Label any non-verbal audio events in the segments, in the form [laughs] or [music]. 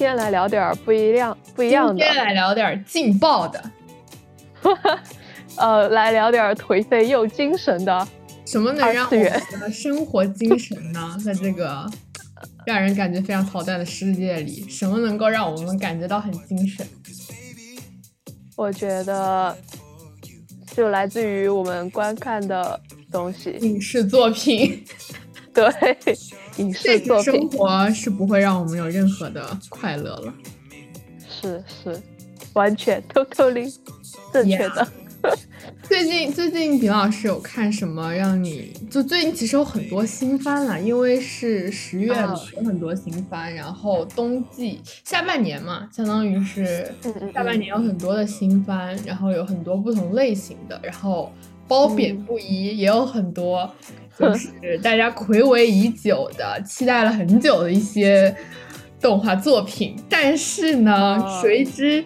今天来聊点不一样不一样的，今天来聊点劲爆的，[laughs] 呃，来聊点颓废又精神的。什么能让我们的生活精神呢？[laughs] 在这个让人感觉非常操蛋的世界里，什么能够让我们感觉到很精神？我觉得就来自于我们观看的东西，影视作品。[laughs] 对，影视作品。生活是不会让我们有任何的快乐了。是是，完全 totally 正确的。最近 [laughs] 最近，饼老师有看什么让你就最近其实有很多新番了，因为是十月有很多新番，然后冬季下半年嘛，相当于是下半年有很多的新番，然后有很多不同类型的，然后褒贬不一，也有很多就是大家暌违已久的、期待了很久的一些动画作品，但是呢，谁知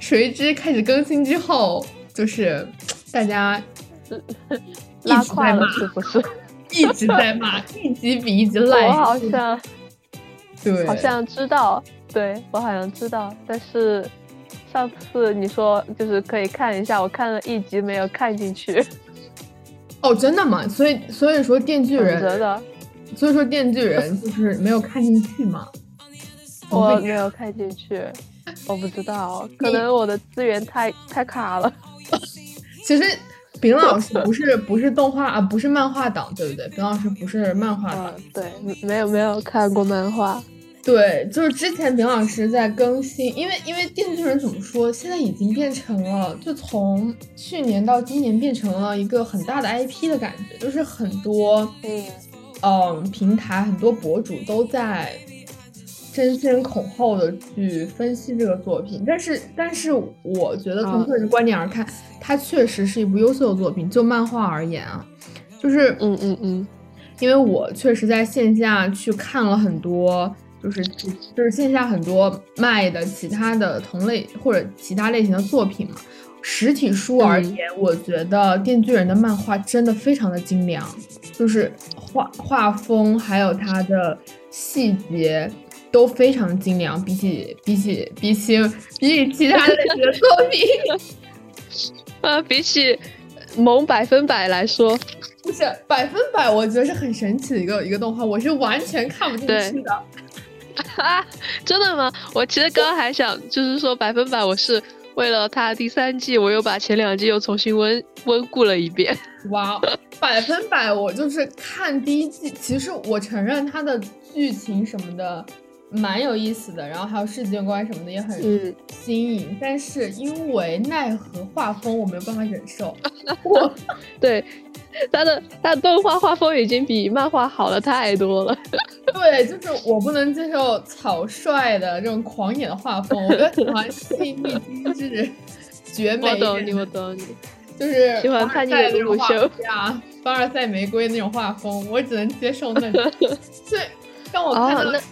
谁知开始更新之后。就是大家 [laughs] 拉胯了，是不是？一直在骂，[laughs] 一集比一集烂。我好像对，好像知道，对我好像知道。但是上次你说就是可以看一下，我看了一集没有看进去。哦，真的吗？所以所以说电锯人。所以说电锯人就是没有看进去吗？[laughs] 我没有看进去，我不知道，可能我的资源太太卡了。其实，丙老师 [laughs] 不是不是动画啊，不是漫画党，对不对？丙老师不是漫画党，对，没有没有看过漫画。对，就是之前丙老师在更新，因为因为电锯人怎么说，现在已经变成了，就从去年到今年变成了一个很大的 IP 的感觉，就是很多嗯嗯平台很多博主都在。争先恐后的去分析这个作品，但是但是我觉得从个人观点而看，它确实是一部优秀的作品。就漫画而言啊，就是嗯嗯嗯，因为我确实在线下去看了很多，就是就是线下很多卖的其他的同类或者其他类型的作品嘛。实体书而言，我觉得《电锯人》的漫画真的非常的精良，就是画画风还有它的细节。都非常精良，比起比起比起比起其他类型的作品，[laughs] 啊，比起萌百分百来说，不是百分百，我觉得是很神奇的一个一个动画，我是完全看不进去的。啊，[laughs] 真的吗？我其实刚刚还想，就是说百分百，我是为了他第三季，我又把前两季又重新温温故了一遍。哇，百分百，我就是看第一季，其实我承认它的剧情什么的。蛮有意思的，然后还有世界观什么的也很新颖，但是因为奈何画风我没有办法忍受。[laughs] 我对他的他的动画画风已经比漫画好了太多了。[laughs] 对，就是我不能接受草率的这种狂野的画风，我喜欢细腻精致、绝美。我懂你，我懂你，就是喜欢看你的鲁修呀，凡尔赛玫瑰那种画风，我只能接受那种。[laughs] 所以当我看到的是。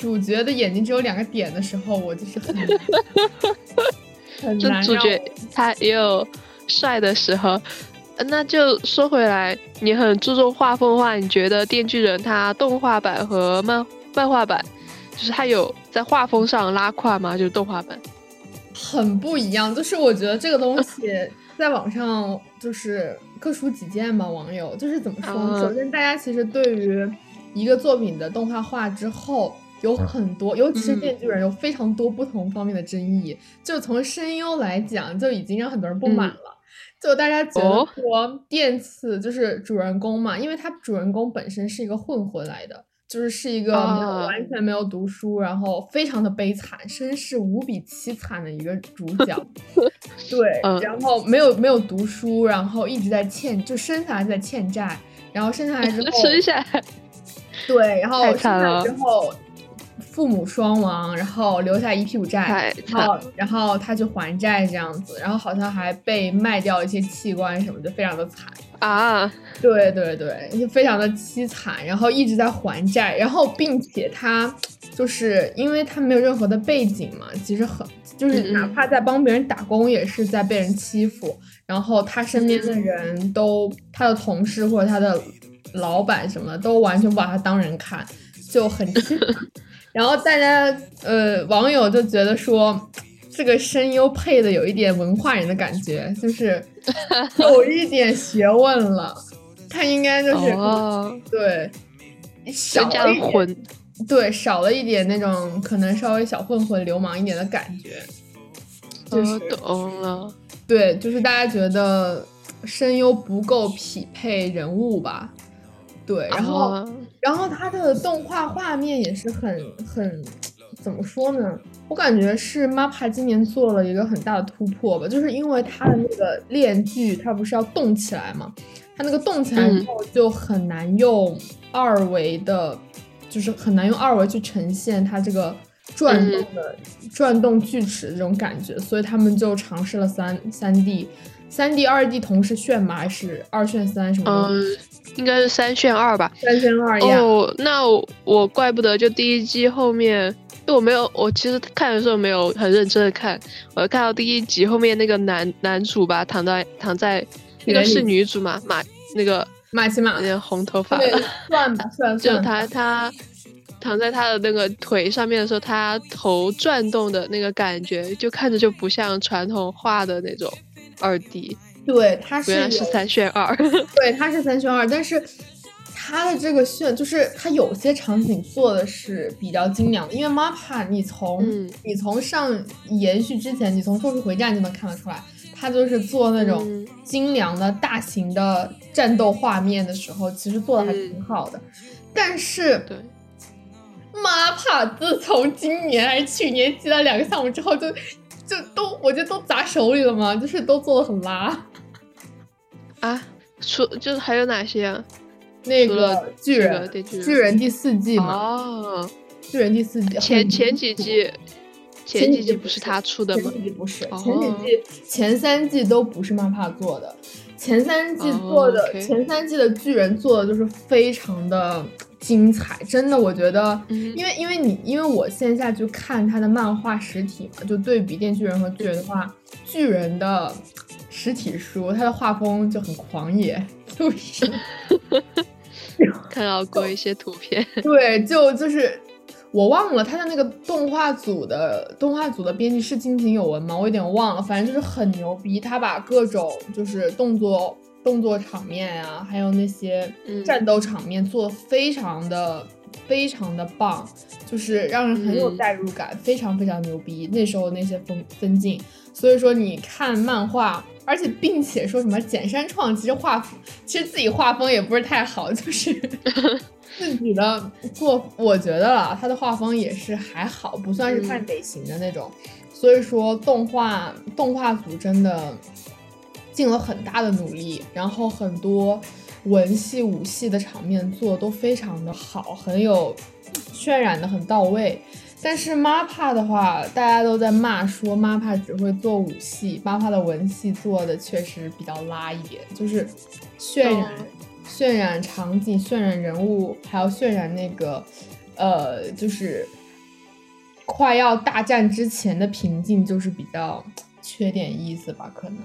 主角的眼睛只有两个点的时候，我就是很 [laughs] 很难。主角他也有帅的时候，那就说回来，你很注重画风的话，你觉得《电锯人》它动画版和漫漫画版，就是它有在画风上拉胯吗？就是动画版很不一样，就是我觉得这个东西 [laughs] 在网上就是各抒己见吧，网友就是怎么说？首先，大家其实对于一个作品的动画化之后。有很多，尤其是电锯人，有非常多不同方面的争议。就从声优来讲，就已经让很多人不满了。就大家觉得说，电次就是主人公嘛，因为他主人公本身是一个混混来的，就是是一个完全没有读书，然后非常的悲惨，身世无比凄惨的一个主角。[laughs] 对，然后没有没有读书，然后一直在欠，就生下来在欠债，然后生下来之 [laughs] 后生下来，对，然后生下来之后。父母双亡，然后留下一屁股债，然后然后他去还债这样子，然后好像还被卖掉一些器官什么的，非常的惨啊！对对对，就非常的凄惨，然后一直在还债，然后并且他就是因为他没有任何的背景嘛，其实很就是哪怕在帮别人打工也是在被人欺负，然后他身边的人都他的同事或者他的老板什么的都完全不把他当人看，就很。[laughs] 然后大家呃网友就觉得说，这个声优配的有一点文化人的感觉，就是 [laughs] 有一点学问了。他应该就是哦，对少了一点，混。对少了一点那种可能稍微小混混流氓一点的感觉。就是我懂了。对，就是大家觉得声优不够匹配人物吧？对，然后、哦然后它的动画画面也是很很怎么说呢？我感觉是 MAPPA 今年做了一个很大的突破吧，就是因为它的那个链锯，它不是要动起来嘛？它那个动起来之后就很难用二维的，就是很难用二维去呈现它这个转动的、转动锯齿的这种感觉，所以他们就尝试了三三 D。三 D、二 D 同时炫吗？还是二炫三什么的？嗯，应该是三炫二吧。三炫二呀。哦，那我我怪不得就第一季后面，就我没有，我其实看的时候没有很认真的看，我看到第一集后面那个男男主吧，躺在躺在那个是女主嘛，马那个马奇马那，个红头发，对，[laughs] 算吧，[laughs] 算就。他他躺在他的那个腿上面的时候，他头转动的那个感觉，就看着就不像传统画的那种二 D，对，他是原来是三选二。[laughs] 对，它是三选二，但是它的这个炫就是它有些场景做的是比较精良的，因为 MAPPA 你从、嗯。你从上延续之前，你从《咒术回战》就能看得出来，他就是做那种嗯。精良的大型的战斗画面的时候，其实做的还挺好的。但是对，MAPPA 自从今年还是去年接了两个项目之后就，就都我觉得都砸手里了嘛，就是都做的很拉。啊，除就是还有哪些啊？那个巨这个人，巨人第四季嘛，哦，巨人第四季前前几季，前几季不是他出的吗？前吗？几季不是，哦。前几季前三季都不是 MAPPA 做的，前三季做的、前三季的巨人做的就是非常的精彩，真的，我觉得，嗯因为因为你因为我线下去看他的漫画实体嘛，就对比电锯人和巨人的话，巨人的实体书，他的画风就很狂野，[laughs] 就是。[laughs] 看到过一些图片。[laughs] 对，就就是我忘了他的那个动画组的动画组的编辑是金井有文吗？我有点忘了，反正就是很牛逼，他把各种就是动作动作场面啊，还有那些嗯战斗场面做的非常的。非常的棒，就是让人很有嗯代入感，非常非常牛逼。那时候那些分分镜，所以说你看漫画，而且并且说什么简山创其实画风，其实自己画风也不是太好，就是 [laughs] 自己的作，我觉得啦，他的画风也是还好，不算是太嗯美型的那种。所以说动画动画组真的尽了很大的努力，然后很多文戏武戏的场面做的都非常的好，很有渲染的很到位。但是 MAPPA 的话，大家都在骂说 MAPPA 只会做武戏，MAPPA 的文戏做的确实比较拉一点，就是渲染、哦渲染场景、渲染人物，还要渲染那个呃，就是快要大战之前的平静，就是比较 [tsk] 缺点意思吧，可能。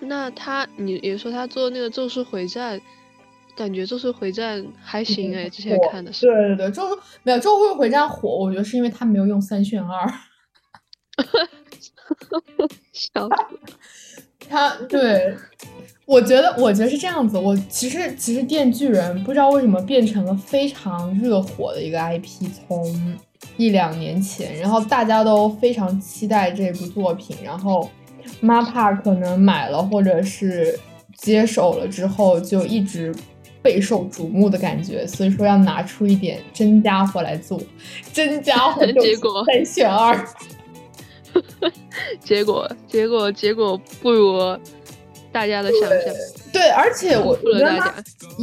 那他，你也说他做那个《咒术回战》，感觉《咒术回战》还行哎，之前看的是。对对对，咒术没有咒术回战火，我觉得是因为他没有用三选二。[laughs] 笑死 [laughs] 他对，我觉得我觉得是这样子。我其实其实电锯人不知道为什么变成了非常热火的一个 IP，从一两年前，然后大家都非常期待这部作品，然后 MAPPA 可能买了或者是接手了之后，就一直备受瞩目的感觉，所以说要拿出一点真家伙来做，真家伙就是 [laughs] 结果三选二。[laughs] 结果结果结果不如大家的想象，对，而且我觉得。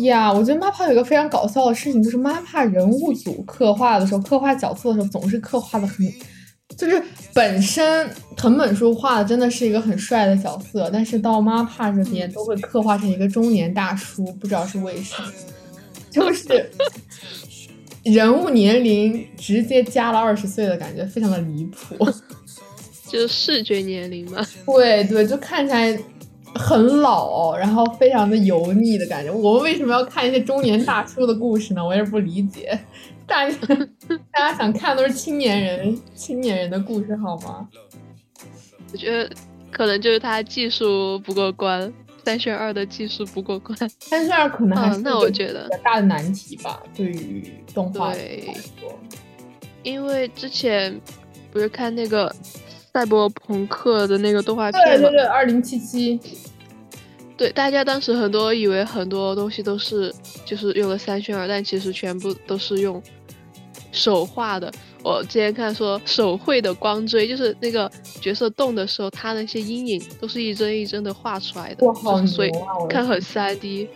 呀，我觉得 MAPPA 有一个非常搞笑的事情，就是 MAPPA 人物组刻画的时候，刻画角色的时候，总是刻画的很，就是本身藤本树画的真的是一个很帅的角色，但是到 MAPPA 这边都会刻画成一个中年大叔，不知道是为什么，就是人物年龄直接加了二十岁的感觉，非常的离谱。[laughs] 就是视觉年龄嘛，对对，就看起来很老，然后非常的油腻的感觉。我们为什么要看一些中年大叔的故事呢？我也是不理解。大家 [laughs] 大家想看都是青年人青年人的故事好吗？我觉得可能就是他技术不过关，三选二的技术不过关。三选二可能还是那我觉得比较大的难题吧，对于动画来说。因为之前不是看那个赛博朋克的那个动画片吗？对对对，二零七七。对，大家当时很多以为很多东西都是就是用了三选二，但其实全部都是用手画的。我之前看说手绘的光锥，就是那个角色动的时候，他那些阴影都是一帧一帧的画出来的，所以看很三 D。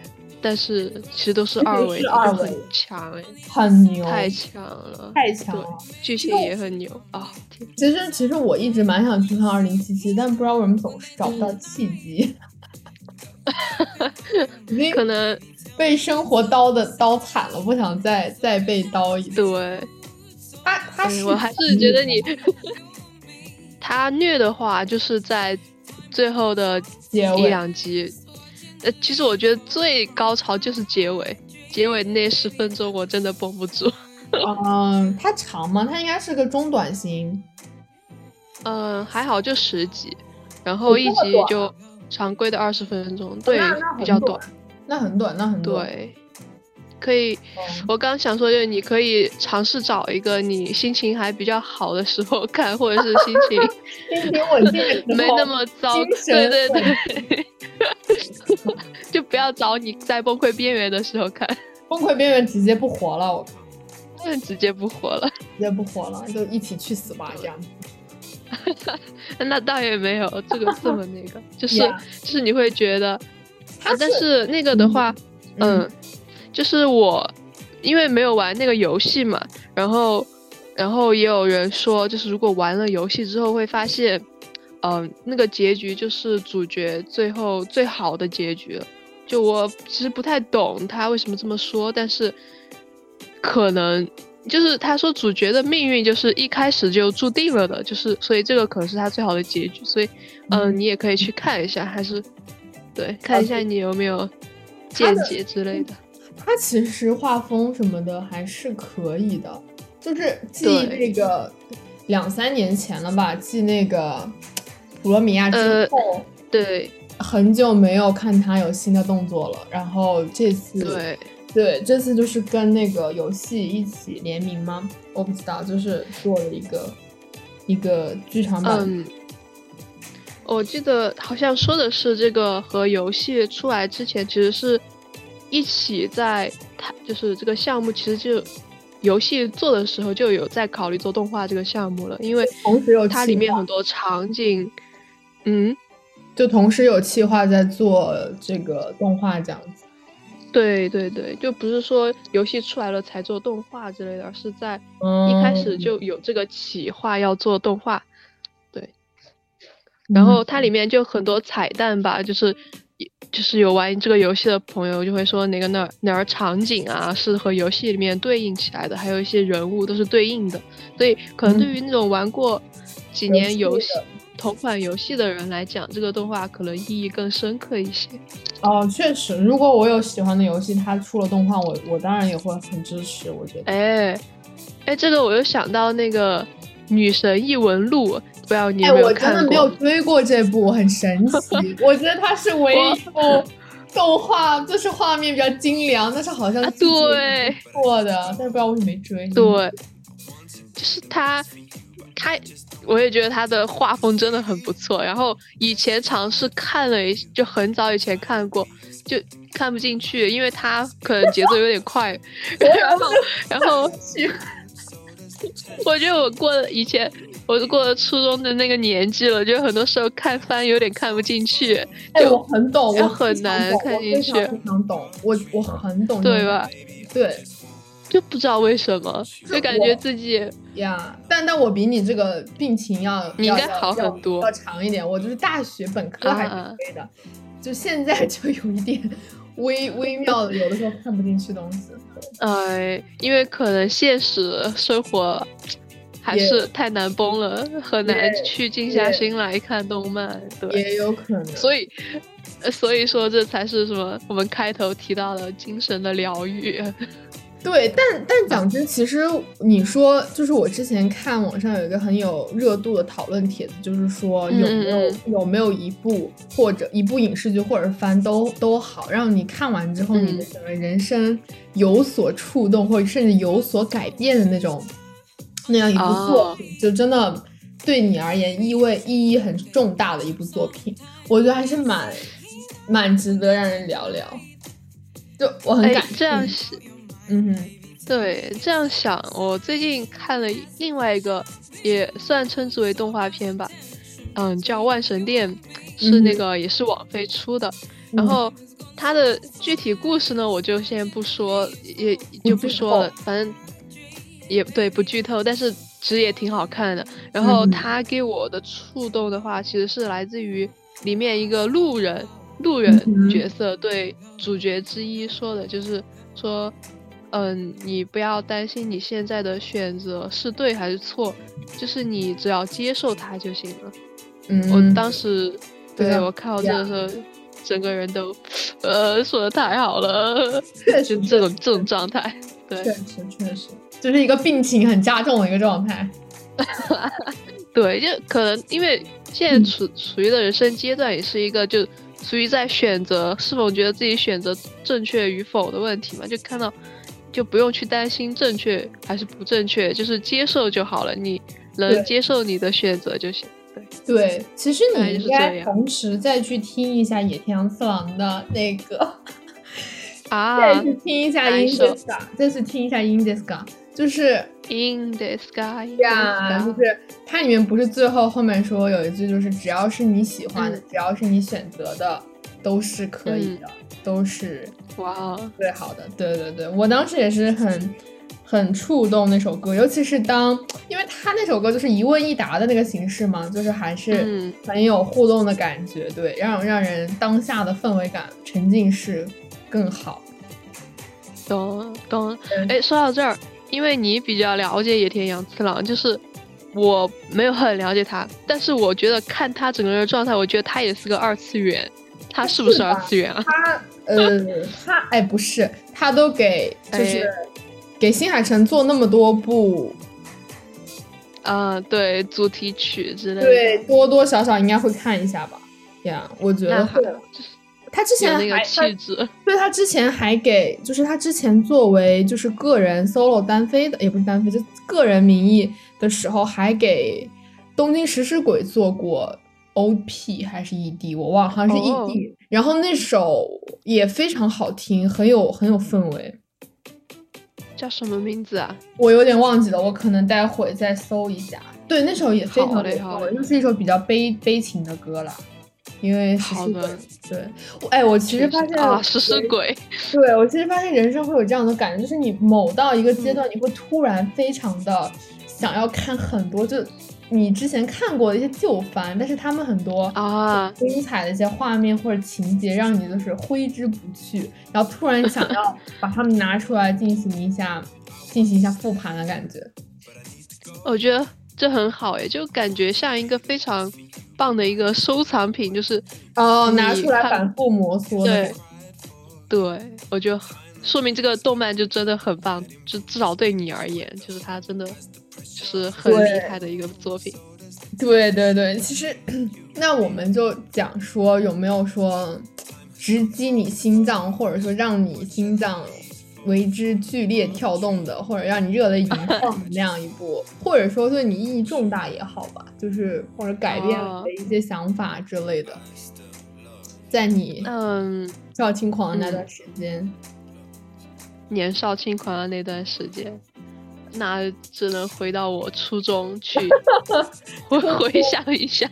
但是其实都是二维，很强哎，很牛，太强了，太强了，剧情也很牛啊！其实其实我一直蛮想去看二零七七，但不知道为什么总是找不到契机。[laughs] 可能被生活刀的刀惨了，不想再再被刀一对。他他我还是觉得你 [laughs] 他虐的话，就是在最后的一两集。呃，其实我觉得最高潮就是结尾，结尾那十分钟我真的绷不住。嗯，它长吗？它应该是个中短型。嗯，还好就十集，然后一集就常规的二十分钟，对，比较短。那很短，那很短。对，可以。我刚想说，就是你可以尝试找一个你心情还比较好的时候看，或者是心情 [laughs] 心情稳定，没那么糟。对对对。[laughs] 就不要找你在崩溃边缘的时候看，崩溃边缘直接不活了，我靠，直接不活了，直接不活了，就一起去死吧，这样。[laughs] 那倒也没有这个这么那个，[laughs] 就是就是你会觉得，啊，但是那个的话，嗯，就是我因为没有玩那个游戏嘛，然后然后也有人说，就是如果玩了游戏之后会发现。嗯，那个结局就是主角最后最好的结局了。就我其实不太懂他为什么这么说，但是可能就是他说主角的命运就是一开始就注定了的，就是所以这个可能是他最好的结局。所以，嗯，你也可以去看一下，还是对看一下你有没有见解之类的。他其实画风什么的还是可以的，就是继那个两三年前了吧，继那个。普罗米亚之后，对，很久没有看他有新的动作了。然后这次，对，对，这次就是跟那个游戏一起联名吗？我不知道，就是做了一个一个剧场版。嗯，我记得好像说的是这个和游戏出来之前，其实是一起在谈，就是这个项目其实就游戏做的时候就有在考虑做动画这个项目了，因为同时有它里面很多场景。嗯，就同时有企划在做这个动画这样子。对对对，就不是说游戏出来了才做动画之类的，而是在一开始就有这个企划要做动画。对，然后它里面就很多彩蛋吧，就是就是有玩这个游戏的朋友就会说哪个哪哪儿场景啊是和游戏里面对应起来的，还有一些人物都是对应的，所以可能对于那种玩过几年游戏。同款游戏的人来讲，这个动画可能意义更深刻一些。哦，确实，如果我有喜欢的游戏，它出了动画，我我当然也会很支持。我觉得，哎，哎，这个我又想到那个《女神异闻录》，不知道你有没有看过？我真的没有追过这部，很神奇。我觉得它是唯一一部动画，就是画面比较精良，但是好像对错的，但是不知道为什么没追。对，就是它。他，我也觉得他的画风真的很不错。然后以前尝试看了一，就很早以前看过，就看不进去，因为他可能节奏有点快。然后，然后，我觉得我过了以前，我过了初中的那个年纪了，就很多时候看番有点看不进去。哎，我很懂，我很难看进去。非常懂，我我很懂，对吧？对。就不知道为什么，就感觉自己呀，但但我比你这个病情要你应该好很多，要长一点。我就是大学本科还是可以的，就现在就有一点微微妙的，有的时候看不进去东西。哎，因为可能现实生活还是太难崩了，很难去静下心来看动漫。对，也有可能。所以，所以说这才是什么我们开头提到的精神的疗愈。对，但但讲真，其实你说，就是我之前看网上有一个很有热度的讨论帖子，就是说有没有有没有一部或者一部影视剧或者番都都好，让你看完之后你的整个人生有所触动，或者甚至有所改变的那种那样一部作品，就真的对你而言意味意义很重大的一部作品，我觉得还是蛮蛮值得让人聊聊。就我很感这样是。嗯哼，对，这样想，我最近看了另外一个，也算称之为动画片吧，嗯，叫《万神殿》，是那个也是网飞出的。然后它的具体故事呢，我就先不说，也就不说了，反正也对，不剧透。但是其实也挺好看的。然后它给我的触动的话，其实是来自于里面一个路人，路人角色对主角之一说的，就是说。嗯，你不要担心你现在的选择是对还是错，就是你只要接受它就行了。嗯，我当时对我看到这个时候，整个人都，呃，说的太好了，[laughs] 确实这种这种状态，对，确实确实就是一个病情很加重的一个状态。[laughs] 对，就可能因为现在处处于的人生阶段，也是一个就处于在选择是否觉得自己选择正确与否的问题嘛，就看到。就不用去担心正确还是不正确，就是接受就好了。你能接受你的选择就行。对对，其实你应该同时再去听一下野田洋次郎的那个啊，[laughs] 再去听一下 In the Sky，再去听一下 In the Sky，就是 In the Sky 呀，就是它里面不是最后后面说有一句就是只要是你喜欢的，只要是你选择的，都是可以的。都是哇，最好的，对对对，我当时也是很很触动那首歌，尤其是当，因为他那首歌就是一问一答的那个形式嘛，就是还是很有互动的感觉，对，让让人当下的氛围感沉浸式更好。懂懂，哎，说到这儿，因为你比较了解野田洋次郎，就是我没有很了解他，但是我觉得看他整个人的状态，我觉得他也是个二次元。他是不是二次元啊？他呃，[laughs] 他哎不是，他都给就是给新海诚做那么多部，啊对，主题曲之类的，对，多多少少应该会看一下吧。呀，我觉得会。他之前还气质，对他之前还给，就是他之前作为就是个人 solo 单飞的，也不是单飞，就个人名义的时候，还给东京食尸鬼做过。O P 还是 E D，我忘了，好像是 E D。然后那首也非常好听，很有很有氛围。叫什么名字啊？我有点忘记了，我可能待会再搜一下。对，那首也非常的好，就是一首比较悲悲情的歌了。因为好的，对，哎，我其实发现啊，食尸鬼。对我其实发现人生会有这样的感觉，就是你某到一个阶段，你会突然非常的想要看很多就。你之前看过的一些旧番，但是他们很多啊精彩的一些画面或者情节，让你就是挥之不去，然后突然想要把它们拿出来进行一下进行一下复盘的感觉。我觉得这很好诶，就感觉像一个非常棒的一个收藏品，就是哦拿出来反复摩挲。对，对我觉得说明这个动漫就真的很棒，就至少对你而言，就是它真的就。是很厉害的一个作品，对对对，其实 [clears throat] 那我们就讲说有没有说直击你心脏，或者说让你心脏为之剧烈跳动的，或者让你热泪盈眶的那样一部，[laughs] 或者说对你意义重大也好吧，就是或者改变了的一些想法之类的，在你嗯。少轻狂的那段时间，年少轻狂的那段时间。那只能回到我初中去 [laughs] 回回想一下，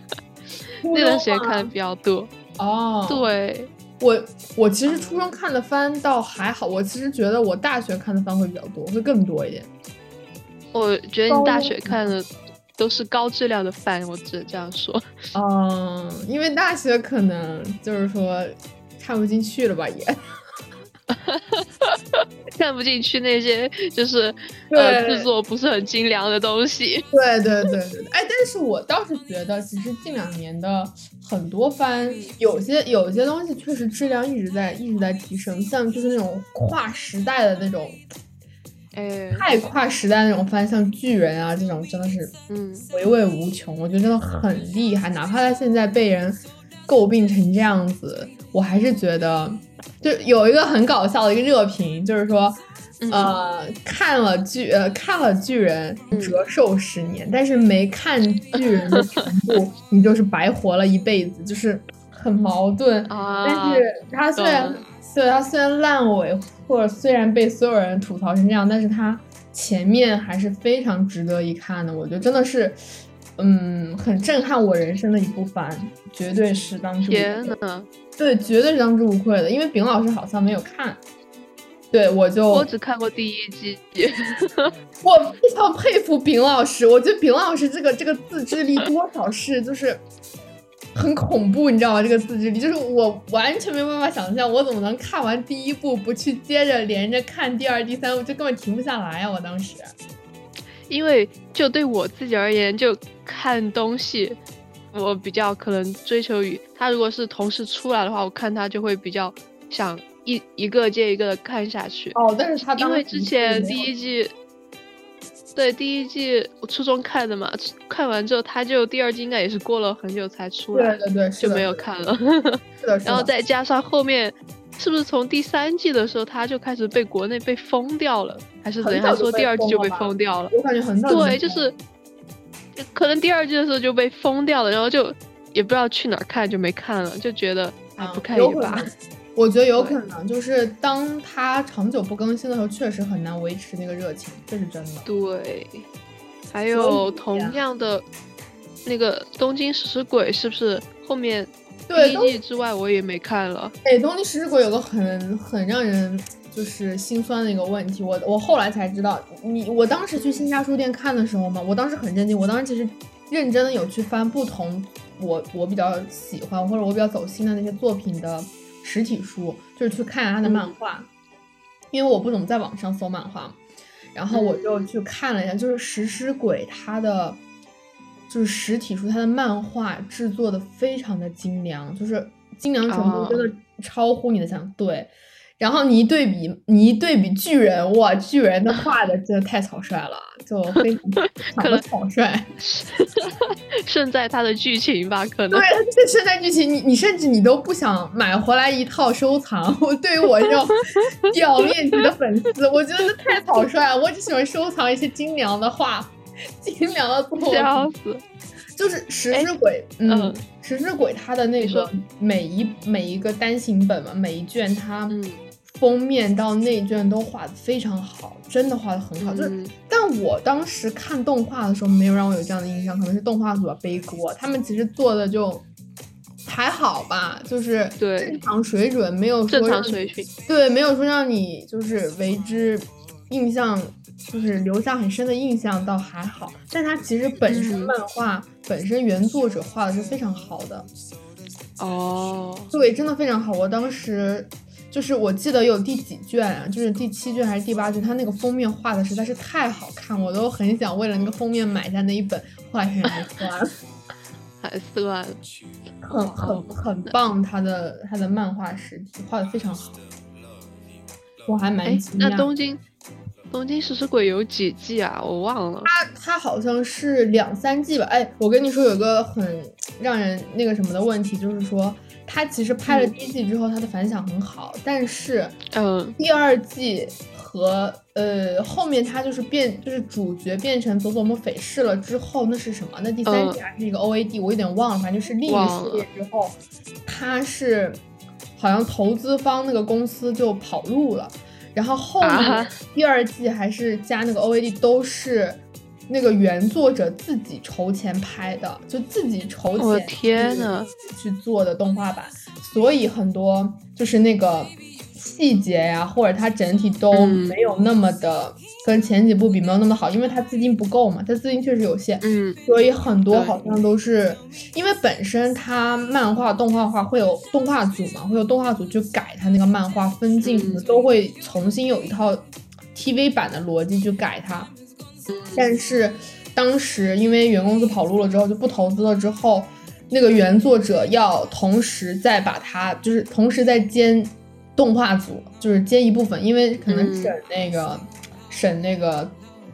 那段时间看的比较多哦。对我，我其实初中看的番倒还好，我其实觉得我大学看的番会比较多，会更多一点。我觉得你大学看的都是高质量的番，我只能这样说。嗯，因为大学可能就是说看不进去了吧，也。[laughs] 看不进去那些就是呃制作不是很精良的东西。对对对对对，哎，但是我倒是觉得，其实近两年的很多番，有些有些东西确实质量一直在一直在提升，像就是那种跨时代的那种。哎，太跨时代那种番，像巨人啊这种，真的是嗯回味无穷。我觉得真的很厉害，哪怕他现在被人诟病成这样子，我还是觉得，就有一个很搞笑的一个热评，就是说，呃，看了巨呃看了巨人折寿十年，但是没看巨人的全部，你就是白活了一辈子，就是很矛盾。但是他虽然。对它虽然烂尾，或者虽然被所有人吐槽成这样，但是它前面还是非常值得一看的。我觉得真的是，嗯，很震撼我人生的一部番，绝对是当之无愧。天，对，绝对是当之无愧的。因为丙老师好像没有看，对我就我只看过第一季。[laughs] [laughs] 我非常佩服丙老师，我觉得丙老师这个这个自制力多少是就是。很恐怖，你知道吗？这个自制力就是我完全没有办法想象，我怎么能看完第一部不去接着连着看第二、第三部，就根本停不下来啊！我当时，因为就对我自己而言，就看东西，我比较可能追求于它如果是同时出来的话，我看它就会比较想一一个接一个的看下去。哦，但是他因为之前第一季。对，第一季我初中看的嘛，看完之后，他就第二季应该也是过了很久才出来，对对对，就没有看了。是的，[laughs] 然后再加上后面，是不是从第三季的时候他就开始被国内被封掉了，还是怎样？还说第二季就被封掉了？我感觉很早。对，就是可能第二季的时候就被封掉了，然后就也不知道去哪儿看，就没看了，就觉得哎，不看也罢。我觉得有可能，就是当他长久不更新的时候，确实很难维持那个热情，这是真的。对，还有同样的那个《东京食尸鬼》，是不是后面第一季之外我也没看了？哎，《东京食尸鬼》有个很很让人就是心酸的一个问题，我我后来才知道，你我当时去新家书店看的时候嘛，我当时很震惊，我当时其实认真的有去翻不同我我比较喜欢或者我比较走心的那些作品的。实体书就是去看他的漫画，因为我不怎么在网上搜漫画，然后我就去看了一下，就是《食尸鬼》他的就是实体书，它的漫画制作的非常的精良，就是精良程度真的超乎你的想象。对。然后你一对比，你一对比巨人，哇，巨人的画的真的太草率了，[laughs] 就非常的草率。[laughs] 胜在它的剧情吧，可能。对，这胜在剧情，你你甚至你都不想买回来一套收藏。我对于我这种表面级的粉丝，我觉得这太草率了。我只喜欢收藏一些精良的画，精良的作品。笑死！就是食尸鬼，嗯，食尸鬼它的那个每一每一个单行本嘛，每一卷它。封面到内卷都画的非常好，真的画的很好。就是，但我当时看动画的时候，没有让我有这样的印象，可能是动画组背锅。他们其实做的就还好吧，就是正常水准，没有正常水准。对，没有说让你就是为之印象，就是留下很深的印象，倒还好。但它其实本身漫画本身原作者画的是非常好的。哦，对，真的非常好。我当时。就是我记得有第几卷啊，就是第七卷还是第八卷，它那个封面画的实在是太好看，我都很想为了那个封面买下那一本，后来还算了，[laughs] 还算了，很很很棒，他的他的漫画实体画的非常好，我还蛮惊讶。那东京东京食尸鬼有几季啊？我忘了，它它好像是两三季吧。哎，我跟你说有个很让人那个什么的问题，就是说。他其实拍了第一季之后，他的反响很好，但是，嗯，第二季和呃后面他就是变，就是主角变成佐佐木斐世了之后，那是什么？那第三季还是一个 O A D，我有点忘了，反正就是另一个系列之后，他是好像投资方那个公司就跑路了，然后后面第二季还是加那个 O A D 都是。那个原作者自己筹钱拍的，就自己筹钱，天呐，去做的动画版，所以很多就是那个细节呀，或者它整体都没有那么的跟前几部比没有那么好，因为它资金不够嘛，它资金确实有限，嗯，所以很多好像都是因为本身它漫画动画化会有动画组嘛，会有动画组去改它那个漫画分镜什么，都会重新有一套 TV 版的逻辑去改它，但是当时因为原公司跑路了之后就不投资了之后。那个原作者要同时再把它，就是同时在兼动画组，就是接一部分，因为可能省那个省那个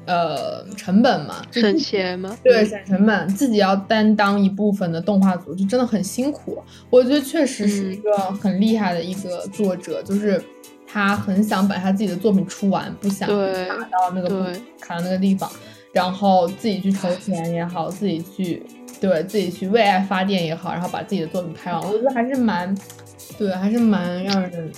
呃成本嘛，省钱嘛，对，省成本，自己要担当一部分的动画组，就真的很辛苦。我觉得确实是一个很厉害的一个作者，就是他很想把他自己的作品出完，不想卡到那个卡到那个地方，然后自己去筹钱也好，自己去。对自己去为爱发电也好，然后把自己的作品拍完，我觉得还是蛮，对，还是蛮让人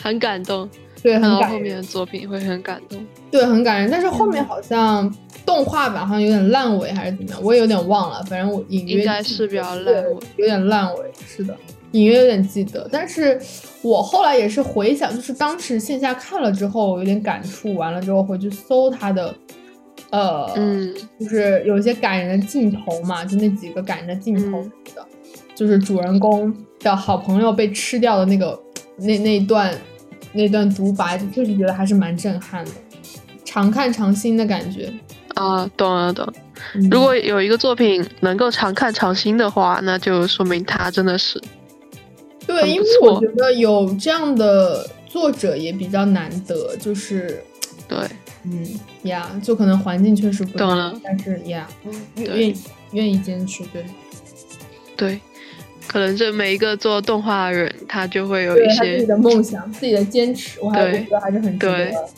很感动。对，很感人。后面的作品会很感动。对，很感人。但是后面好像动画版好像有点烂尾，还是怎么样？我也有点忘了。反正我隐约应该是比较烂尾，有点烂尾。是的，隐约有点记得。但是我后来也是回想，就是当时线下看了之后有点感触，完了之后回去搜他的。呃，嗯，就是有一些感人的镜头嘛，就那几个感人的镜头的，就是主人公的好朋友被吃掉的那个那那段那段独白，就确实觉得还是蛮震撼的，常看常新的感觉啊，懂了懂。如果有一个作品能够常看常新的话，那就说明他真的是对，因为我觉得有这样的作者也比较难得，就是对。嗯呀，就可能环境确实不懂了，但是呀，愿意愿意坚持，对对，可能这每一个做动画的人，他就会有一些自己的梦想、自己的坚持，我还我觉得还是很值得，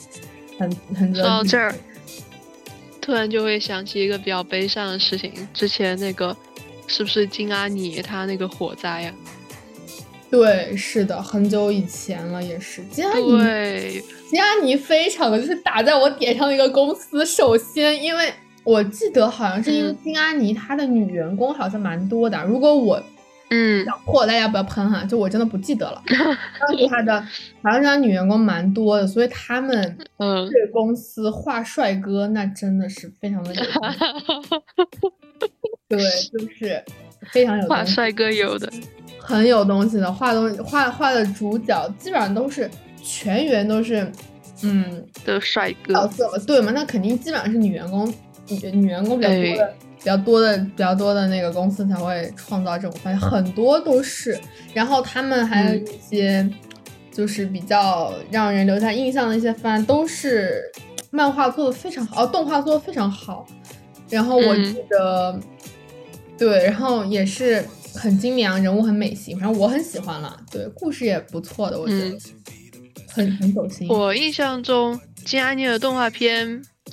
很很说到这儿，突然就会想起一个比较悲伤的事情，之前那个是不是金阿尼他那个火灾呀？对，是的，很久以前了，也是金阿尼。对。金阿尼非常的就是打在我点上的一个公司。首先，因为我记得好像是因为金阿尼他的女员工好像蛮多的。如果我嗯讲错，大家不要喷哈，就我真的不记得了。[laughs] 当时他的 [laughs] 好像女员工蛮多的，所以他们嗯对公司画帅哥那真的是非常的有。对，就是非常有画帅哥有的，很有东西的画东画画的主角基本上都是。全员都是，嗯，的帅哥角色？对嘛？那肯定基本上是女员工，女女员工比较多的、比较多的、比较多的那个公司才会创造这种。发现很多都是，然后他们还有一些，就是比较让人留下印象的一些番，都是漫画做的非常好，哦动画做的非常好。然后我记得，对，然后也是很精良，人物很美型，反正我很喜欢了。对，故事也不错的，我觉得。很很走心。我印象中金阿尼的动画片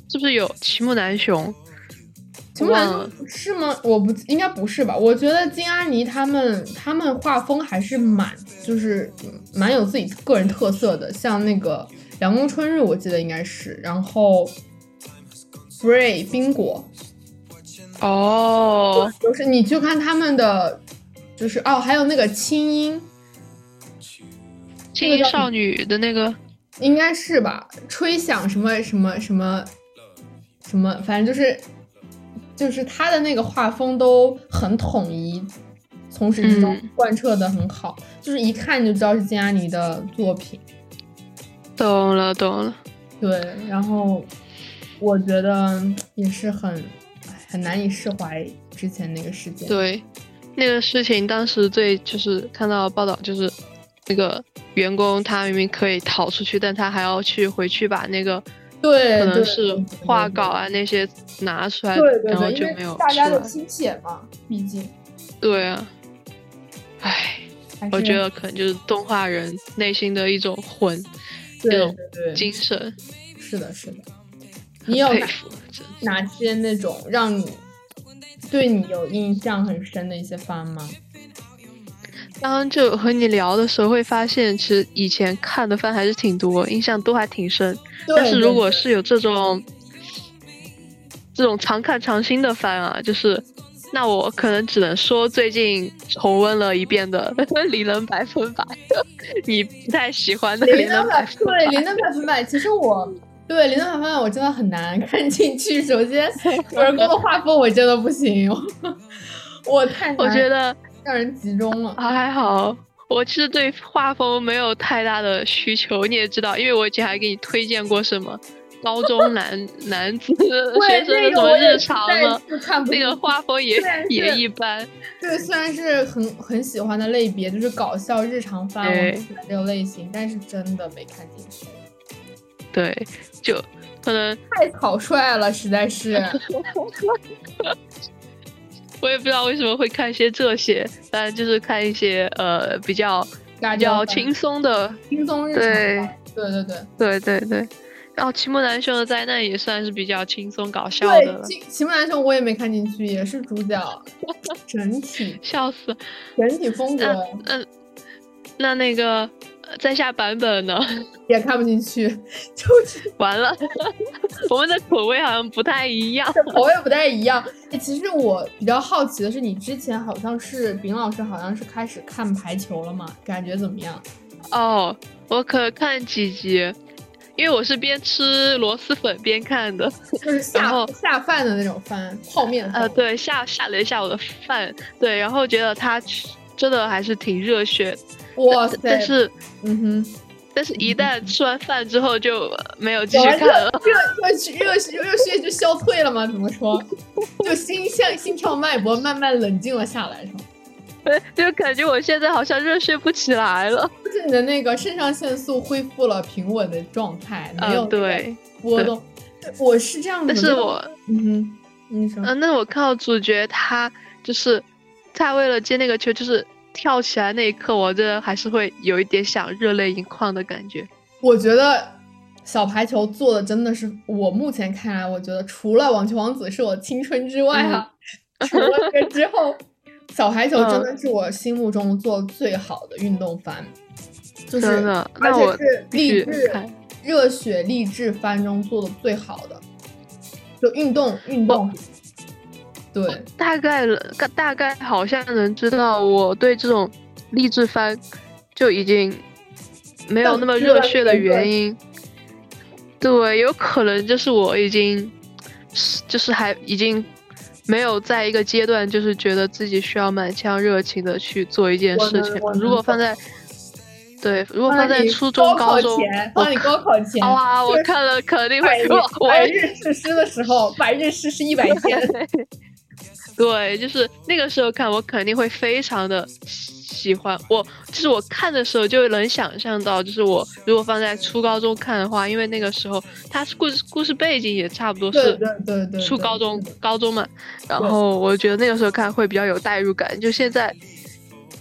是不是有齐木楠雄？齐木楠雄是吗？我不应该不是吧？我觉得金阿尼他们他们画风还是蛮就是蛮有自己个人特色的，像那个阳光春日，我记得应该是，然后 Bray 冰果哦，[laughs] 就是你去看他们的，就是哦，还有那个青音。青音少女的那个应该是吧？吹响什么什么什么什么，反正就是就是他的那个画风都很统一，从始至终贯彻的很好，就是一看就知道是金阿尼的作品。懂了懂了，对，然后我觉得也是很很难以释怀之前那个事件。对，那个事情当时最就是看到报道就是。那个员工他明明可以逃出去，但他还要去回去把那个对，可能是画稿啊那些拿出来，然后就没有大家的心血嘛，毕竟。对啊，唉，我觉得可能就是动画人内心的一种魂，那种精神。是的，是的。你有哪哪些那种让你对你有印象很深的一些番吗？刚刚就和你聊的时候，会发现其实以前看的番还是挺多，印象都还挺深。但是如果是有这种这种常看常新的番啊，就是那我可能只能说最近重温了一遍的 [laughs]《灵能百分百》，[laughs] 你不太喜欢的《灵能百分百》。对《灵能百分百》，其实我对《灵能百分百》我真的很难看进去。首先，[laughs] 主人公的画风我真的不行，我太我觉得让人集中了。还好，我其实对画风没有太大的需求。你也知道，因为我以前还给你推荐过什么。[laughs] 高中男 [laughs] 男子学生的什么日常呢？那个画风也也一般。对，虽然是很很喜欢的类别，就是搞笑日常番这种类型，但是真的没看进去。对，就可能太草率了，实在是。[laughs] 我也不知道为什么会看一些这些，但就是看一些呃比较比较轻松的轻松日常。对对对对对对对。然后《齐木楠雄的灾难》也算是比较轻松搞笑的了。齐齐木楠雄我也没看进去，也是主角，[laughs] 整体笑死，整体风格。嗯，那那个在下版本呢？[laughs] 也看不进去，[laughs] 就是完了。[laughs] 我们的口味好像不太一样，口味不太一样。哎，其实我比较好奇的是，你之前好像是丙老师，好像是开始看排球了嘛？感觉怎么样？哦，我可看几集。因为我是边吃螺蛳粉边看的，就是下下饭的那种饭，泡面。呃，对，下下了一下我的饭，对，然后觉得它真的还是挺热血。哇塞！但是，嗯哼，但是一旦吃完饭之后就没有继续看了。热热热血热血就消退了吗？怎么说？就心像心跳脉搏慢慢冷静了下来，是吗？[laughs] 对就感觉我现在好像热血不起来了，就是你的那个肾上腺素恢复了平稳的状态，没有对波动。我是这样的，但是我嗯，你说，嗯，那我看到主角他就是他为了接那个球，就是跳起来那一刻，我这还是会有一点想热泪盈眶的感觉。我觉得小排球做的真的是，我目前看来，我觉得除了网球王子是我青春之外啊，[laughs] 除了这个之后。小排球真的是我心目中做最好的运动番，就是而且是励志热血励志番中做的最好的，就运动运动。对，大概大概好像能知道我对这种励志番就已经没有那么热血的原因。对，有可能就是我已经就是还已经。没有在一个阶段，就是觉得自己需要满腔热情的去做一件事情。如果放在，对，如果放在初中、高中，放你高考前，哇，我看了肯定会。百日誓师的时候，百日誓师一百天。[laughs] 对，就是那个时候看，我肯定会非常的。喜欢我，就是我看的时候就能想象到，就是我如果放在初高中看的话，因为那个时候它是故事故事背景也差不多是初高中高中嘛，然后我觉得那个时候看会比较有代入感。就现在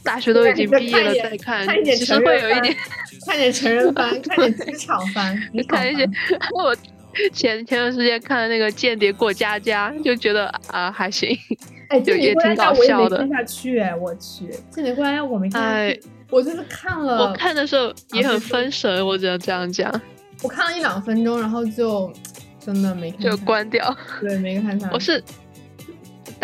大学都已经毕业了再看，其实会有一点看点成人番，看点职场番，[laughs] 看一些 [laughs] 我前前段时间看的那个《间谍过家家》，就觉得啊还行。哎，就也挺搞笑的看下去，哎，我去，间谍过家家我没看，我就是看了，我看的时候也很分神，我只能这样讲，我看了一两分钟，然后就真的没看，就关掉，对，没看下去。我是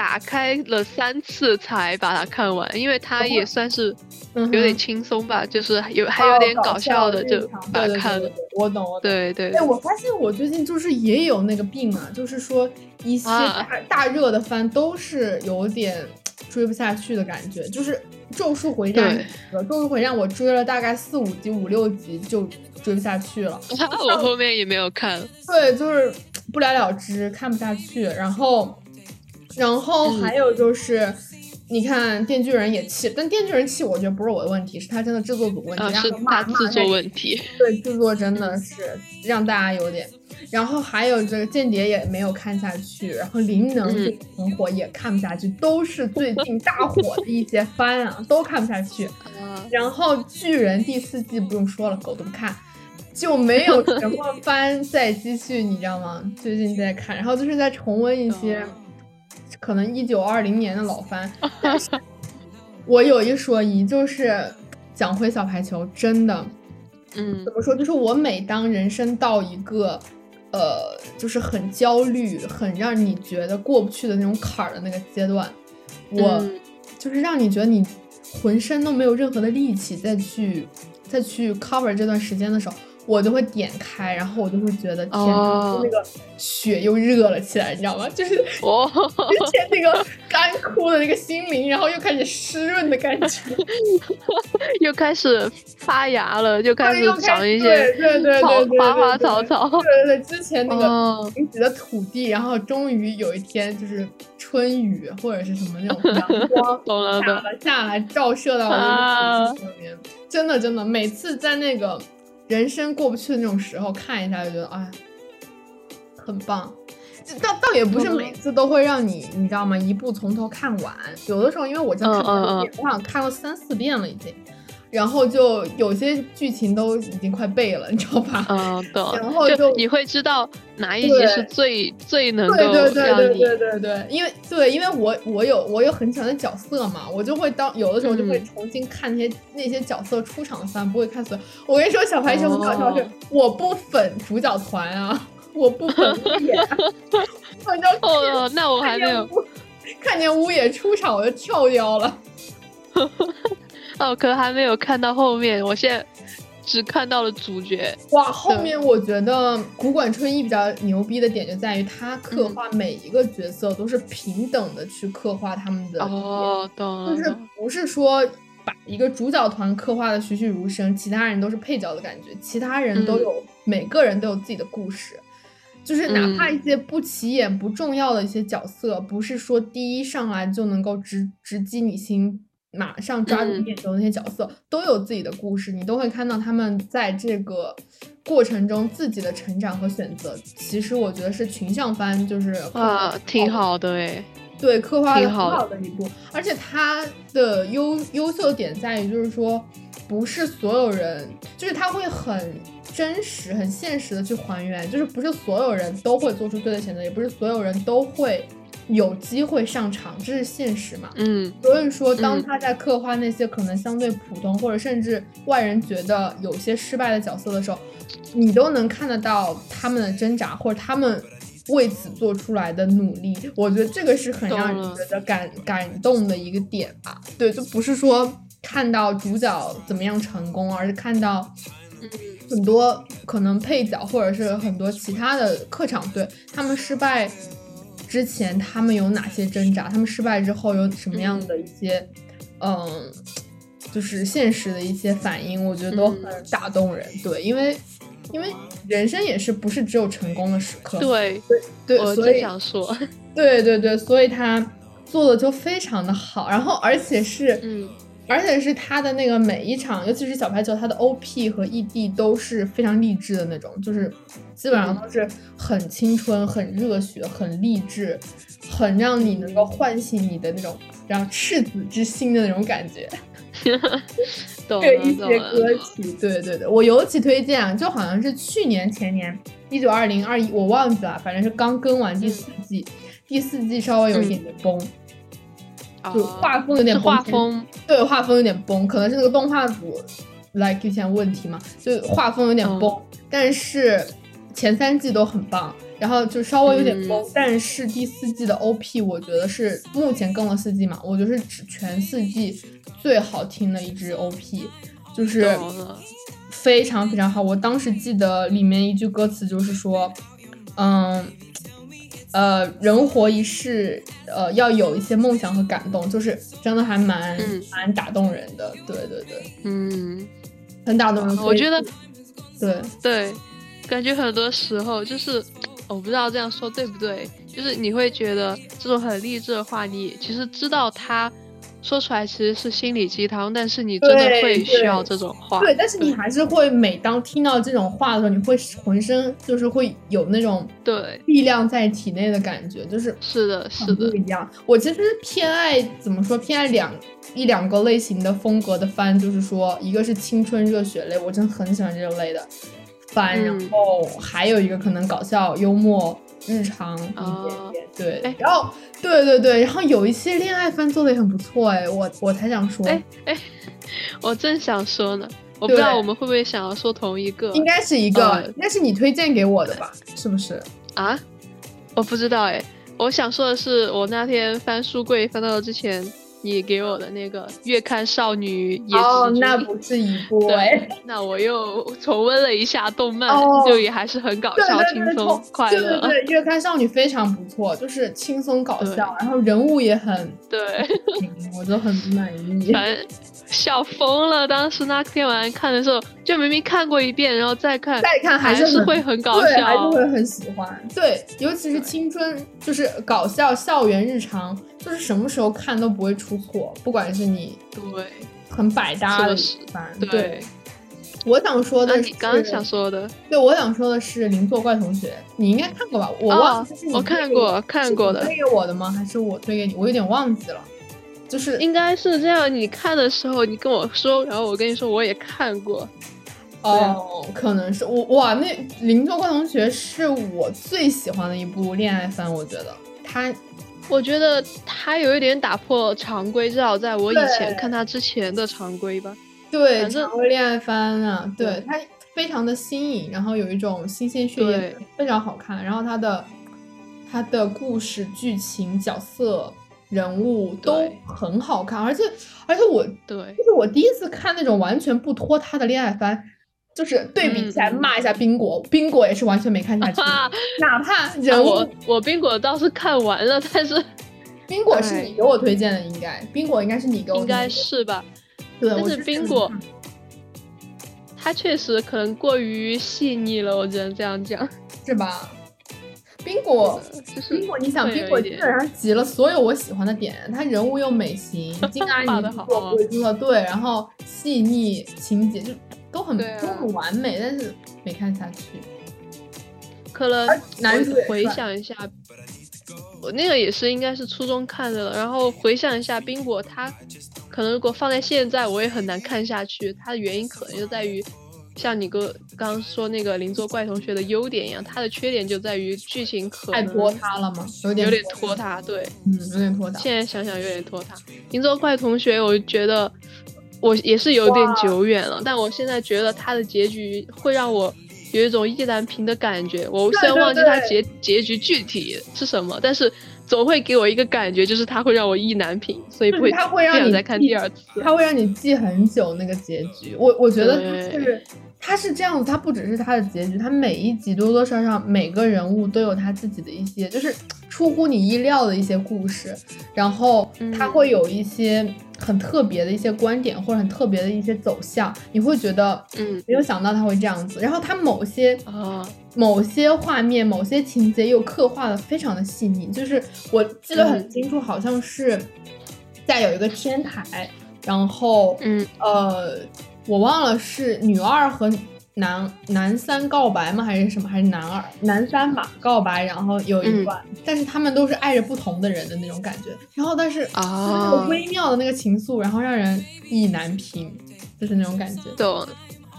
打开了三次才把它看完，因为它也算是有点轻松吧，就是有还有点搞笑的，就把它看了。我懂，我懂。对对。哎，我发现我最近就是也有那个病嘛，就是说。一些大大热的番都是有点追不下去的感觉，就是《咒术回战》。《咒术回战》我追了大概四五集、五六集就追不下去了。[laughs] 我后面也没有看。对，就是不了了之，看不下去。然后，然后还有就是，你看《电锯人》也气，但《电锯人》气我觉得不是我的问题，是他真的制作组问题，是他制作问题。对，制作真的是让大家有点。然后还有这个间谍也没有看下去，然后灵能很火也看不下去，都是最近大火的一些番啊，都看不下去。[laughs] 然后巨人第四季不用说了，狗都不看，就没有什么番在继续，你知道吗？最近在看，然后就是在重温一些 [laughs] 可能一九二零年的老番。[laughs] 我有一说一，就是讲回小排球，真的，嗯，怎么说？就是我每当人生到一个。呃，就是很焦虑，很让你觉得过不去的那种坎儿的那个阶段，我就是让你觉得你浑身都没有任何的力气再去再去 cover 这段时间的时候。我就会点开，然后我就会觉得天，那个血又热了起来，你知道吗？[laughs] 就是之前 [laughs] 那个干枯的那个心灵，然后又开始湿润的感觉，[laughs] 又开始发芽了，又开始长一些对对对对花花草草。对对对，之前那个贫瘠的土地，然后终于有一天就是春雨或者是什么那种阳光下了下来，照射到我的土地上面。真的真的，每次在那个。人生过不去的那种时候，看一下就觉得哎，很棒。倒倒也不是每次都会让你，你知道吗？一部从头看完。有的时候，因为我真看了遍，我好像看了三四遍了已经。然后就有些剧情都已经快背了，你知道吧？嗯，懂。[laughs] 然后就你会知道哪一集是最最能够对对对对对对对，因为对，因为我我有我有很喜欢的角色嘛，我就会当有的时候就会重新看那些那些角色出场的番，不会看所有。我跟你说，小排球很搞笑是，我不粉主角团啊，我不粉乌野，[laughs] 我就哦，那我还没有看见乌野出场我就跳掉了。[laughs] 哦，可还没有看到后面，我现在只看到了主角。哇，后面我觉得古馆春一比较牛逼的点就在于他刻画每一个角色都是平等的去刻画他们的。哦，懂了。就是不是说把一个主角团刻画的栩栩如生，其他人都是配角的感觉。其他人都有每个人都有自己的故事，就是哪怕一些不起眼、不重要的一些角色，不是说第一上来就能够直直击你心。马上抓住眼球那些角色都有自己的故事，你都会看到他们在这个过程中自己的成长和选择。其实我觉得是群像番，就是啊，挺好的哎，对，刻画的很好的一部。而且它的优优秀点在于，就是说不是所有人，就是他会很真实、很现实的去还原，就是不是所有人都会做出对的选择，也不是所有人都会。有机会上场，这是现实嘛？嗯，所以说，当他在刻画那些可能相对普通，或者甚至外人觉得有些失败的角色的时候，你都能看得到他们的挣扎，或者他们为此做出来的努力。我觉得这个是很让人觉得感感动的一个点吧。对，就不是说看到主角怎么样成功，而是看到很多可能配角或者是很多其他的客场队他们失败。之前他们有哪些挣扎？他们失败之后有什么样的一些，嗯，就是现实的一些反应，我觉得都很打动人。对，因为因为人生也是不是只有成功的时刻？对对对，所以想说，对对对，所以他做的就非常的好，然后而且是嗯。而且是他的那个每一场，尤其是小排球，他的 OP 和 ED 都是非常励志的那种，就是基本上都是很青春、很热血、很励志，很让你能够唤醒你的那种，然后赤子之心的那种感觉。[laughs] [laughs] 对一些歌曲，对对对，我尤其推荐啊，就好像是去年前年一九二零二一，我忘记了，反正是刚更完第四季，第四季稍微有一点点崩。就画风有点画风，对画风有点崩，可能是那个动画组来出现问题嘛，就画风有点崩。但是前三季都很棒，然后就稍微有点崩。但是第四季的 OP 我觉得是目前更了四季嘛，我觉得是全四季最好听的一支 OP，就是非常非常好。我当时记得里面一句歌词就是说，嗯。呃，人活一世，呃，要有一些梦想和感动，就是真的还蛮蛮打动人的。对对对，嗯，很打动人。我觉得，对对，感觉很多时候就是，我不知道这样说对不对，就是你会觉得这种很励志的话，你其实知道他。说出来其实是心理鸡汤，但是你真的会需要这种话。对，但是你还是会每当听到这种话的时候，你会浑身就是会有那种对力量在体内的感觉，就是是的，是的，不一样。我其实偏爱怎么说？偏爱两一两个类型的风格的番，就是说，一个是青春热血类，我真的很喜欢这种类的番，然后还有一个可能搞笑幽默。日常一点点，对，然后对对对，然后有一些恋爱番做的也很不错，哎，我我才想说，哎哎，[laughs] 我正想说呢，我不知道我们会不会想要说同一个，应该是一个，那是你推荐给我的吧？是不是？啊，我不知道哎，我想说的是，我那天翻书柜翻到了之前你给我的那个《月刊少女野哦，那不是一部对。那我又重温了一下动漫，就也还是很搞笑、轻松、快乐。对对对，《月刊少女》非常不错，就是轻松搞笑，然后人物也很对，我都很满意。反正笑疯了！当时那天晚上看的时候，就明明看过一遍，然后再看，再看还是会很搞笑，还是会很喜欢。对，尤其是青春，就是搞笑校园日常，就是什么时候看都不会出错，不管是你对很百搭的番。对，我想说的，你刚刚想说的，对我想说的是《邻座怪同学》，你应该看过吧？我忘记我看过看过的，推给我的吗？还是我推给你？我有点忘记了。就是应该是这样，你看的时候你跟我说，然后我跟你说我也看过。哦，可能是我哇，那《邻座怪同学》是我最喜欢的一部恋爱番，我觉得他，我觉得他有一点打破常规，至少在我以前看他之前的常规吧。对，常规恋爱番啊，对他非常的新颖，然后有一种新鲜血液，非常好看。然后他的他的故事剧情角色。人物都很好看，而且而且我对，就是我第一次看那种完全不拖沓的恋爱番，就是对比起来骂一下冰果，冰果也是完全没看下去，啊 [laughs] 哪怕人物我冰果倒是看完了，但是 [laughs] 冰果是你给我推荐的，应该冰果应该是你给我，应该是吧？对，但是冰果，他确实可能过于细腻了，我只能这样讲，[laughs] 是吧？冰果，冰果，你想，冰果基本上集了所有我喜欢的点，他人物又美型，金阿姨做鬼做的对，然后细腻情节就都很都很完美，但是没看下去。可能男主回想一下，我那个也是应该是初中看的了，然后回想一下冰果，它可能如果放在现在我也很难看下去，它的原因可能就在于。像你哥刚刚说那个邻座怪同学的优点一样，他的缺点就在于剧情可太拖沓了吗？有点有点拖沓，对，嗯，有点拖沓。现在想想有点拖沓。邻座怪同学，我觉得我也是有点久远了，但我现在觉得它的结局会让我有一种意难平的感觉。我虽然忘记它结结局具体是什么，但是。总会给我一个感觉，就是它会让我意难平，所以不会会让你再看第二次。它会让你记很久那个结局。我我觉得是它是这样子，它不只是它的结局，它每一集多多少少每个人物都有他自己的一些，就是出乎你意料的一些故事，然后他会有一些。很特别的一些观点，或者很特别的一些走向，你会觉得，嗯，没有想到他会这样子。然后他某些啊，某些画面、某些情节又刻画的非常的细腻。就是我记得很清楚，好像是在有一个天台，然后，嗯，呃，我忘了是女二和。男男三告白吗？还是什么？还是男二男三吧告白，然后有一段，但是他们都是爱着不同的人的那种感觉。然后，但是啊，那个微妙的那个情愫，然后让人意难平，就是那种感觉。懂，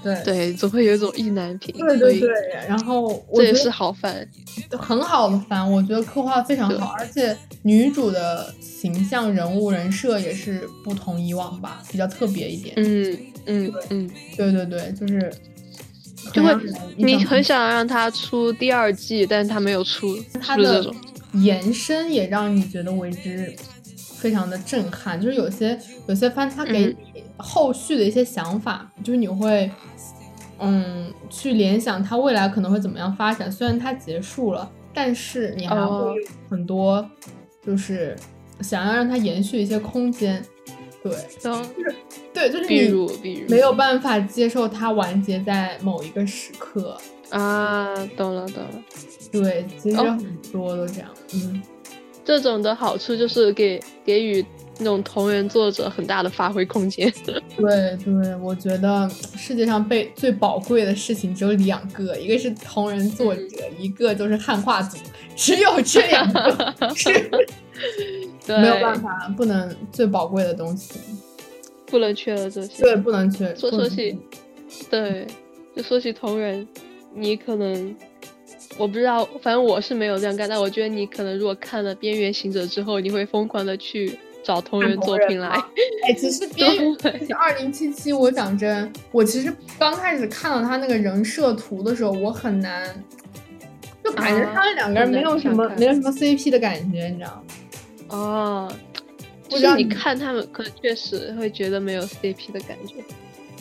对对，总会有一种意难平。对对对，然后这也是好番，很好的番，我觉得刻画非常好，而且女主的形象、人物、人设也是不同以往吧，比较特别一点。嗯嗯嗯，对对对，就是。就会，你很想让他出第二季，但是他没有出，他的延伸也让你觉得为之非常的震撼。就是有些有些番，他给你后续的一些想法，就是你会，嗯，去联想他未来可能会怎么样发展。虽然它结束了，但是你还会有很多，就是想要让它延续一些空间。对，就是对，就是你没有办法接受它完结在某一个时刻啊，懂了懂了。对，其实很多都这样。嗯，这种的好处就是给给予那种同人作者很大的发挥空间。[laughs] 对对，我觉得世界上被最宝贵的事情只有两个，一个是同人作者，一个就是汉化组，只有这两个是。[laughs] [laughs] 没有办法，不能最宝贵的东西，不能缺了这些。对，不能缺。说说起，对，就说起同人，你可能我不知道，反正我是没有这样干。但我觉得你可能如果看了《边缘行者》之后，你会疯狂的去找同人作品来。哎，其实《边缘 [laughs] 二零七七》，我讲真，我其实刚开始看到他那个人设图的时候，我很难。就就感觉他们两个人没有什么没有什么 CP 的感觉，你知道吗？哦，不知道你看他们可能确实会觉得没有 CP 的感觉，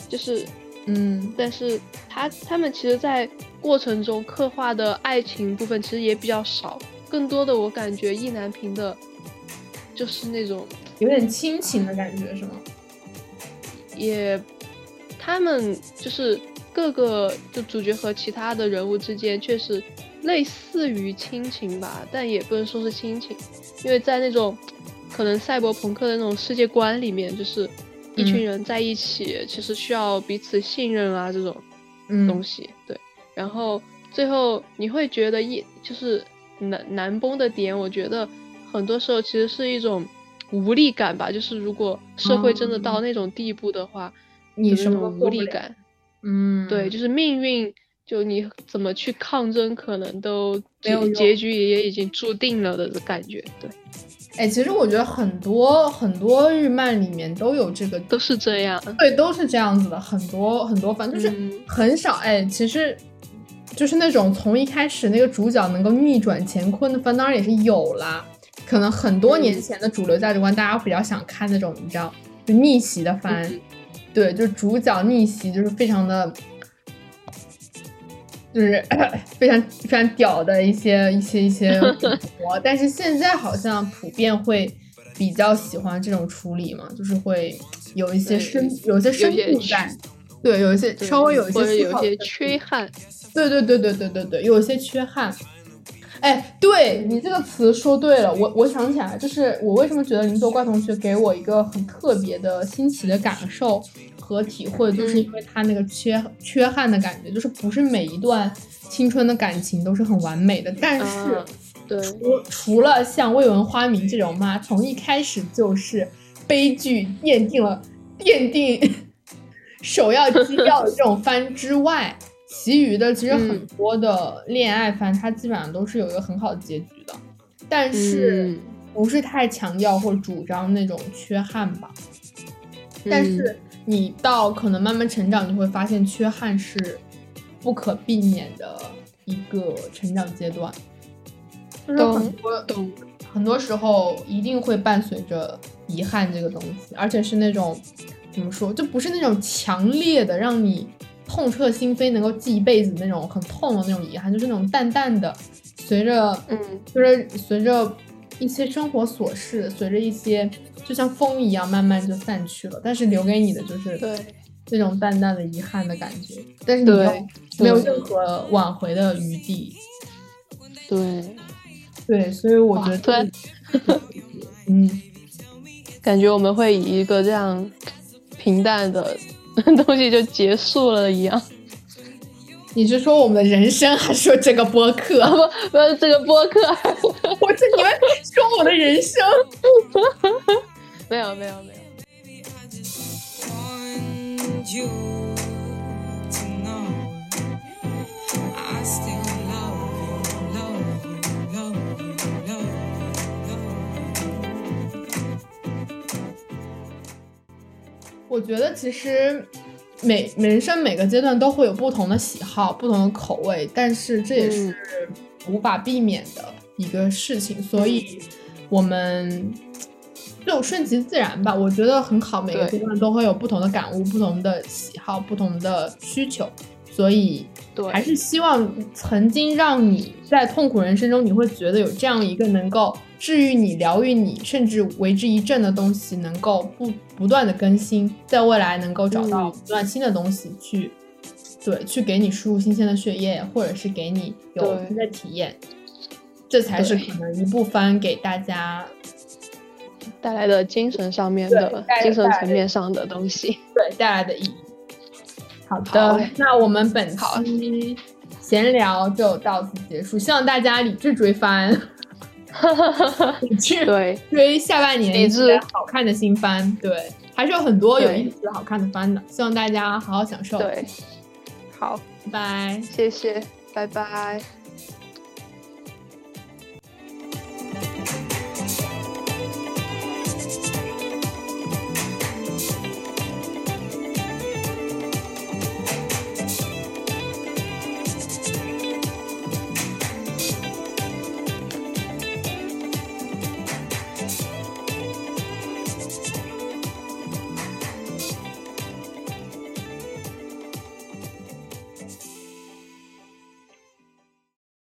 就是嗯，但是他他们其实，在过程中刻画的爱情部分其实也比较少，更多的我感觉意难平的，就是那种有点亲情的感觉，是吗？也，他们就是各个就主角和其他的人物之间确实类似于亲情吧，但也不能说是亲情，因为在那种可能赛博朋克的那种世界观里面，就是一群人在一起，其实需要彼此信任啊这种东西。对，然后最后你会觉得一就是难难崩的点，我觉得很多时候其实是一种。无力感吧，就是如果社会真的到那种地步的话，你什么无力感？嗯，对，就是命运，就你怎么去抗争，可能都没有结局也已经注定了的感觉。对，哎，其实我觉得很多很多日漫里面都有这个，都是这样。对，都是这样子的，很多很多，反正就是很少。哎，其实就是那种从一开始那个主角能够逆转乾坤的番，当然也是有啦。可能很多年前的主流价值观，大家比较想看那种，你知道，就逆袭的番，对，就主角逆袭，就是非常的，就是 [coughs] 非常非常屌的一些一些一些活。[laughs] 但是现在好像普遍会比较喜欢这种处理嘛，就是会有一些深，有些深度在，对，有一些稍微有一些有些缺憾，对对对对对对对，有一些缺憾。哎，对你这个词说对了，我我想起来，就是我为什么觉得林作怪同学给我一个很特别的新奇的感受和体会，就是因为他那个缺缺憾的感觉，就是不是每一段青春的感情都是很完美的，但是，对，除除了像未闻花名这种嘛，从一开始就是悲剧奠定了奠定首要基 [laughs] 调的这种番之外。其余的其实很多的恋爱番，它基本上都是有一个很好的结局的，但是不是太强调或主张那种缺憾吧。但是你到可能慢慢成长，你会发现缺憾是不可避免的一个成长阶段，就是很多很多时候一定会伴随着遗憾这个东西，而且是那种怎么说，就不是那种强烈的让你。痛彻心扉，能够记一辈子那种很痛的那种遗憾，就是那种淡淡的，随着，嗯，就是随着一些生活琐事，随着一些就像风一样，慢慢就散去了。但是留给你的就是对那种淡淡的遗憾的感觉，但是你又没有任何挽回的余地。对，对，所以我觉得，嗯，[laughs] 感觉我们会以一个这样平淡的。[laughs] 东西就结束了一样。你是说我们的人生，还是说这个播客？[laughs] 不，不是这个播客。[laughs] 我这你们说我的人生？[laughs] 没有，没有，没有。我觉得其实每人生每个阶段都会有不同的喜好、不同的口味，但是这也是无法避免的一个事情，所以我们就顺其自然吧。我觉得很好，每个阶段都会有不同的感悟、不同的喜好、不同的需求，所以还是希望曾经让你在痛苦人生中，你会觉得有这样一个能够。治愈你、疗愈你，甚至为之一振的东西，能够不不断的更新，在未来能够找到不断新的东西去，对，去给你输入新鲜的血液，或者是给你有新的体验，这才是可能一部番给大家带来的精神上面的、精神层面上的东西，对带来的意义。好的，那我们本期闲聊就到此结束，希望大家理智追番。[laughs] 去对追下半年一些好看的新番，对，还是有很多有意思的好看的番的，希望大家好好享受。对，好，拜拜，谢谢，拜拜。